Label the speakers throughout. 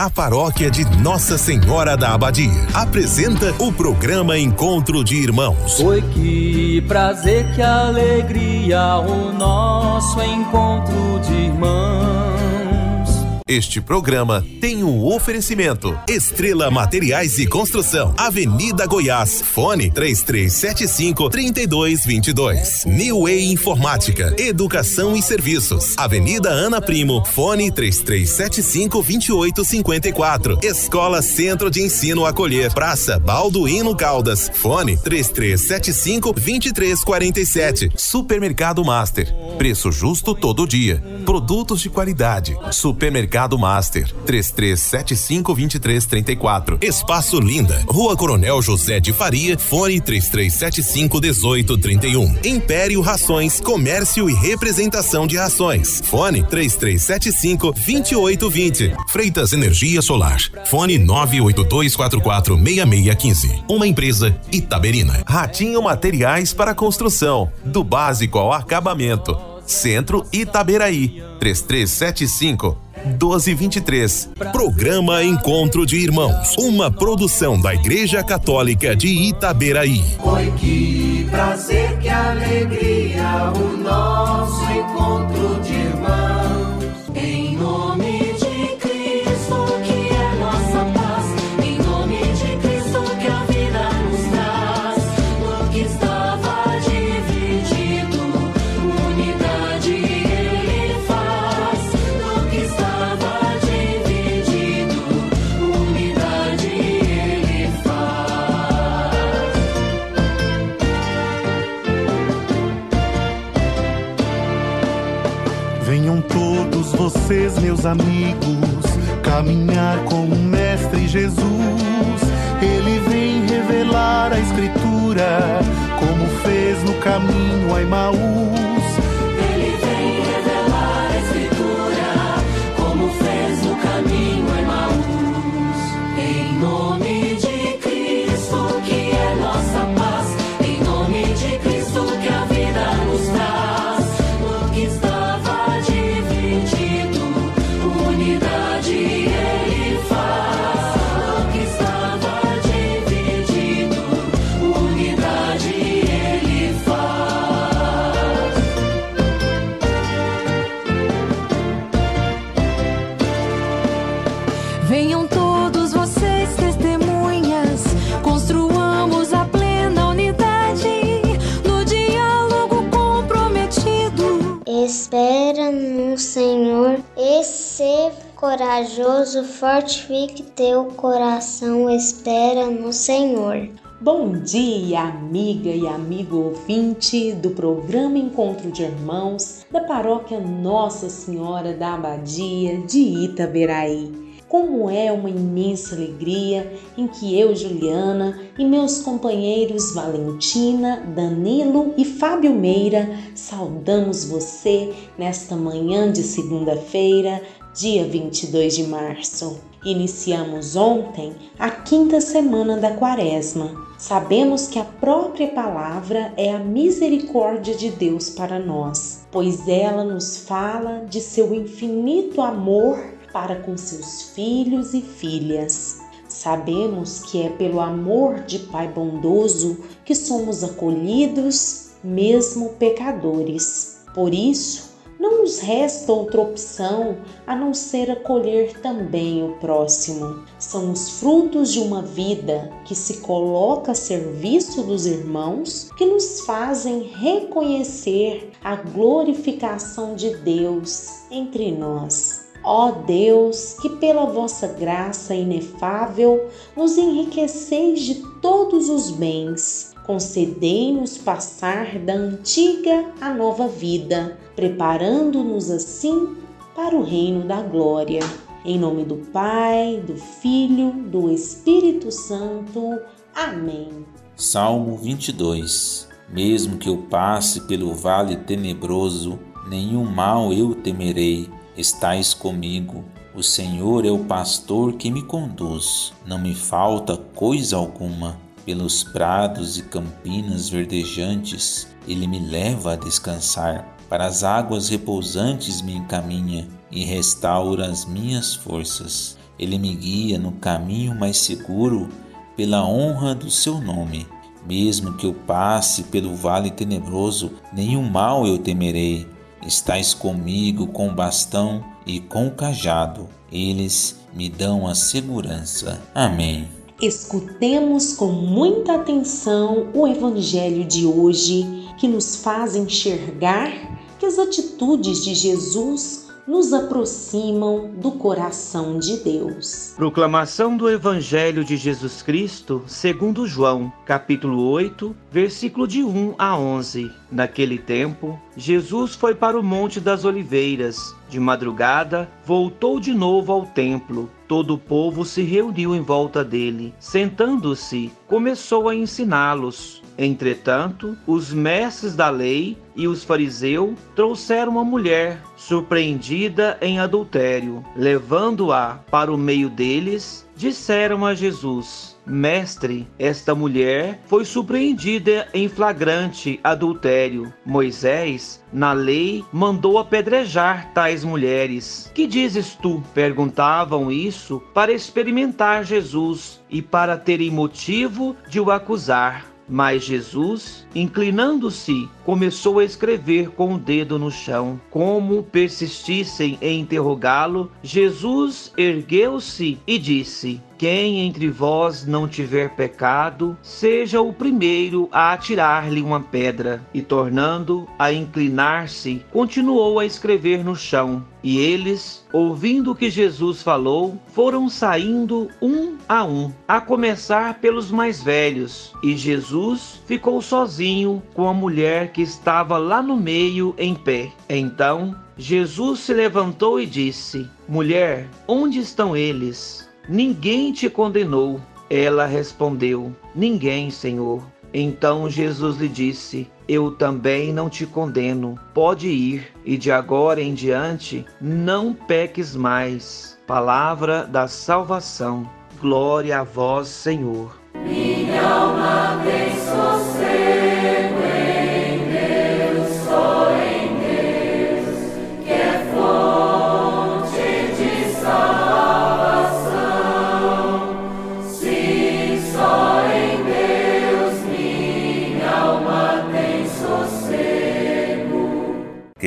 Speaker 1: A paróquia de Nossa Senhora da Abadia apresenta o programa Encontro de Irmãos.
Speaker 2: Foi que prazer, que alegria o nosso encontro de irmãos.
Speaker 1: Este programa tem um oferecimento. Estrela Materiais e Construção, Avenida Goiás, fone 3375 3222. New Way Informática, Educação e Serviços, Avenida Ana Primo, fone 3375 2854. Escola Centro de Ensino Acolher, Praça Balduíno Caldas, fone 3375 2347. Supermercado Master, preço justo todo dia. Produtos de qualidade. Supermercado Mercado Master, 33752334. Espaço Linda, Rua Coronel José de Faria, fone 33751831. Império Rações, Comércio e Representação de Rações. Fone 33752820. Freitas Energia Solar. Fone 982446615. Uma empresa Itaberina. Ratinho Materiais para Construção, do básico ao acabamento. Centro Itaberaí, 3375 1223. Programa Encontro de Irmãos. Uma produção da Igreja Católica de Itaberaí.
Speaker 3: Que prazer, que alegria, o nosso encontro
Speaker 4: vocês, meus amigos, caminhar com o Mestre Jesus. Ele vem revelar a Escritura, como fez no caminho a Emaús.
Speaker 5: Corajoso, fortifique teu coração, espera no Senhor.
Speaker 6: Bom dia, amiga e amigo ouvinte do programa Encontro de Irmãos da Paróquia Nossa Senhora da Abadia de Itaberaí. Como é uma imensa alegria em que eu, Juliana, e meus companheiros Valentina, Danilo e Fábio Meira saudamos você nesta manhã de segunda-feira, dia 22 de março. Iniciamos ontem a quinta semana da Quaresma. Sabemos que a própria palavra é a misericórdia de Deus para nós, pois ela nos fala de seu infinito amor para com seus filhos e filhas. Sabemos que é pelo amor de Pai bondoso que somos acolhidos, mesmo pecadores. Por isso, não nos resta outra opção a não ser acolher também o próximo. São os frutos de uma vida que se coloca a serviço dos irmãos que nos fazem reconhecer a glorificação de Deus entre nós. Ó Deus, que pela vossa graça inefável nos enriqueceis de todos os bens concedei-nos passar da antiga à nova vida, preparando-nos assim para o reino da glória. Em nome do Pai, do Filho, do Espírito Santo. Amém.
Speaker 7: Salmo 22 Mesmo que eu passe pelo vale tenebroso, nenhum mal eu temerei, estais comigo. O Senhor é o pastor que me conduz, não me falta coisa alguma pelos prados e campinas verdejantes, ele me leva a descansar. Para as águas repousantes me encaminha e restaura as minhas forças. Ele me guia no caminho mais seguro pela honra do seu nome. Mesmo que eu passe pelo vale tenebroso, nenhum mal eu temerei. Estás comigo com bastão e com cajado. Eles me dão a segurança. Amém.
Speaker 6: Escutemos com muita atenção o Evangelho de hoje, que nos faz enxergar que as atitudes de Jesus nos aproximam do coração de Deus.
Speaker 8: Proclamação do Evangelho de Jesus Cristo, segundo João, capítulo 8, versículo de 1 a 11. Naquele tempo, Jesus foi para o Monte das Oliveiras. De madrugada, voltou de novo ao templo. Todo o povo se reuniu em volta dele. Sentando-se, começou a ensiná-los. Entretanto, os mestres da lei e os fariseus trouxeram uma mulher surpreendida em adultério. Levando-a para o meio deles, disseram a Jesus: Mestre, esta mulher foi surpreendida em flagrante adultério. Moisés, na lei, mandou apedrejar tais mulheres. Que dizes tu? Perguntavam isso para experimentar Jesus e para terem motivo de o acusar. Mas Jesus, inclinando-se, começou a escrever com o dedo no chão. Como persistissem em interrogá-lo, Jesus ergueu-se e disse: quem entre vós não tiver pecado, seja o primeiro a atirar-lhe uma pedra. E tornando a inclinar-se, continuou a escrever no chão. E eles, ouvindo o que Jesus falou, foram saindo um a um, a começar pelos mais velhos. E Jesus ficou sozinho com a mulher que estava lá no meio em pé. Então Jesus se levantou e disse: Mulher, onde estão eles? Ninguém te condenou. Ela respondeu: Ninguém, Senhor. Então Jesus lhe disse: Eu também não te condeno. Pode ir, e de agora em diante não peques mais. Palavra da salvação. Glória a vós, Senhor.
Speaker 3: Minha alma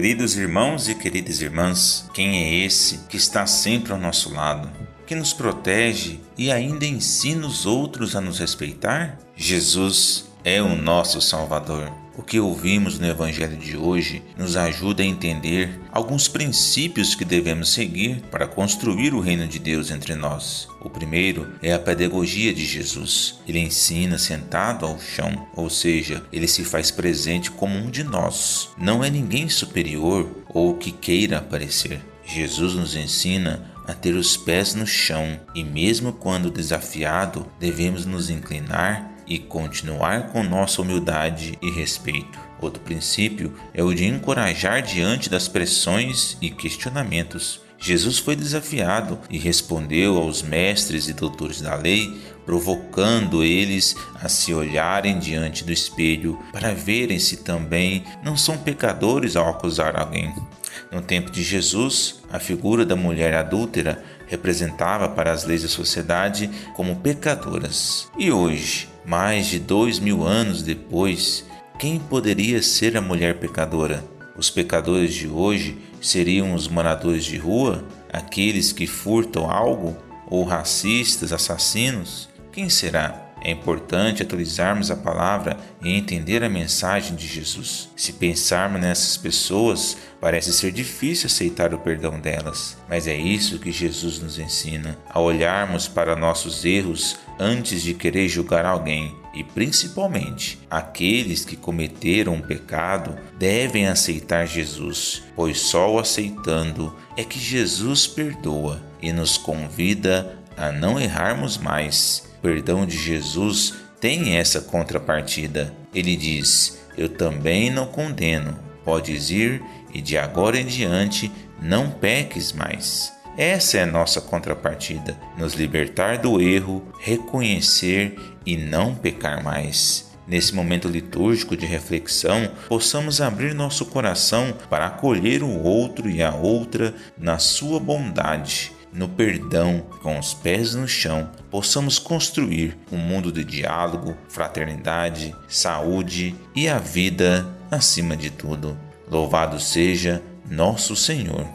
Speaker 7: Queridos irmãos e queridas irmãs, quem é esse que está sempre ao nosso lado? Que nos protege e ainda ensina os outros a nos respeitar? Jesus é o nosso Salvador. O que ouvimos no Evangelho de hoje nos ajuda a entender alguns princípios que devemos seguir para construir o reino de Deus entre nós. O primeiro é a pedagogia de Jesus. Ele ensina sentado ao chão, ou seja, ele se faz presente como um de nós. Não é ninguém superior ou que queira aparecer. Jesus nos ensina a ter os pés no chão e, mesmo quando desafiado, devemos nos inclinar e continuar com nossa humildade e respeito. Outro princípio é o de encorajar diante das pressões e questionamentos. Jesus foi desafiado e respondeu aos mestres e doutores da lei, provocando eles a se olharem diante do espelho para verem se também não são pecadores ao acusar alguém. No tempo de Jesus, a figura da mulher adúltera representava para as leis da sociedade como pecadoras. E hoje, mais de dois mil anos depois, quem poderia ser a mulher pecadora? Os pecadores de hoje seriam os moradores de rua, aqueles que furtam algo, ou racistas, assassinos? Quem será? É importante atualizarmos a palavra e entender a mensagem de Jesus. Se pensarmos nessas pessoas, parece ser difícil aceitar o perdão delas, mas é isso que Jesus nos ensina, a olharmos para nossos erros antes de querer julgar alguém. E principalmente, aqueles que cometeram um pecado devem aceitar Jesus, pois só o aceitando é que Jesus perdoa e nos convida a não errarmos mais perdão de Jesus tem essa contrapartida. Ele diz: Eu também não condeno, podes ir e de agora em diante não peques mais. Essa é a nossa contrapartida: nos libertar do erro, reconhecer e não pecar mais. Nesse momento litúrgico de reflexão, possamos abrir nosso coração para acolher o outro e a outra na sua bondade no perdão, com os pés no chão, possamos construir um mundo de diálogo, fraternidade, saúde e a vida acima de tudo. Louvado seja nosso Senhor.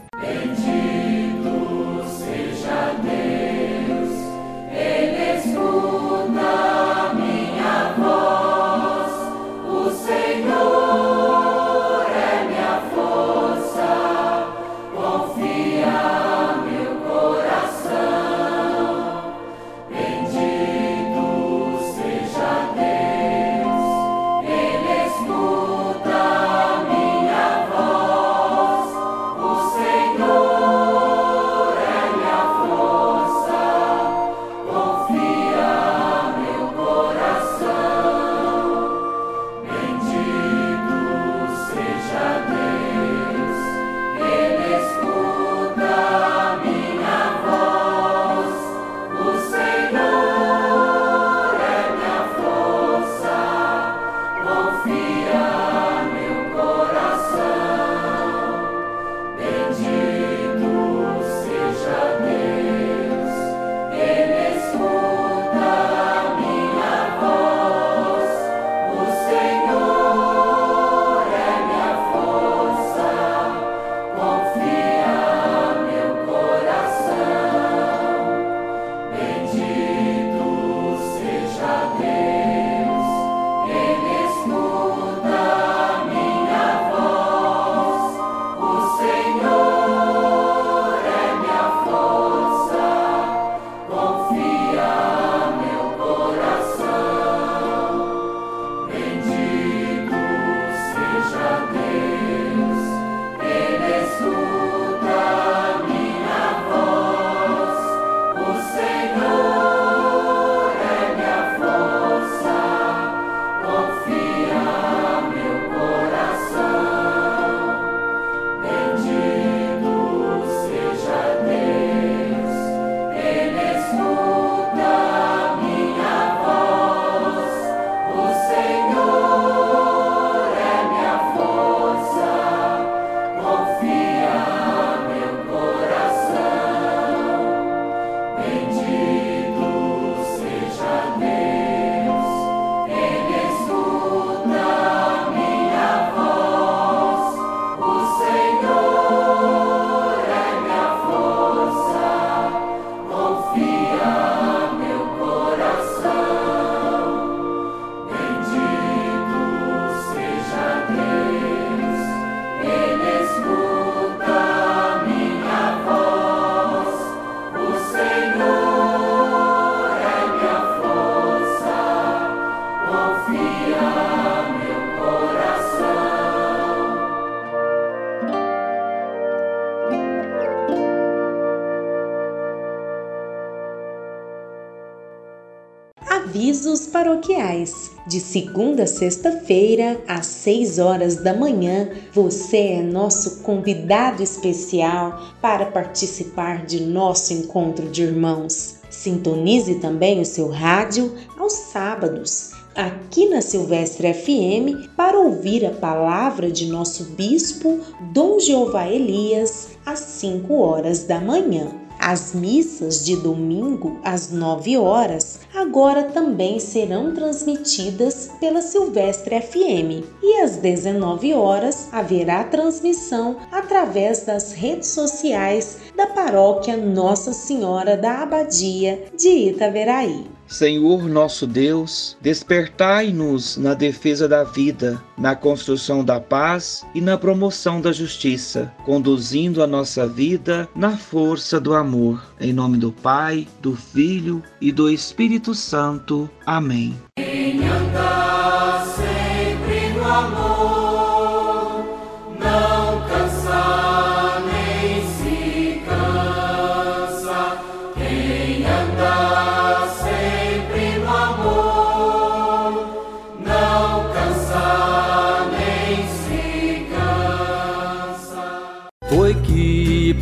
Speaker 6: Avisos paroquiais. De segunda a sexta-feira, às 6 horas da manhã, você é nosso convidado especial para participar de nosso encontro de irmãos. Sintonize também o seu rádio aos sábados, aqui na Silvestre FM, para ouvir a palavra de nosso bispo, Dom Jeová Elias, às 5 horas da manhã. As missas de domingo às 9 horas agora também serão transmitidas pela Silvestre FM e às 19 horas haverá transmissão através das redes sociais da paróquia Nossa Senhora da Abadia de Itaveraí.
Speaker 8: Senhor nosso Deus, despertai-nos na defesa da vida, na construção da paz e na promoção da justiça, conduzindo a nossa vida na força do amor. Em nome do Pai, do Filho e do Espírito Santo. Amém.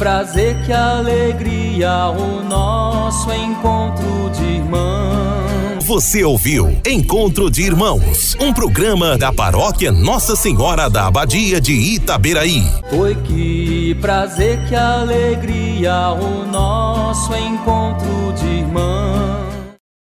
Speaker 2: Prazer, que alegria o nosso encontro de irmãos.
Speaker 1: Você ouviu Encontro de Irmãos, um programa da paróquia Nossa Senhora da Abadia de Itaberaí.
Speaker 2: Foi que prazer, que alegria o nosso encontro de irmãos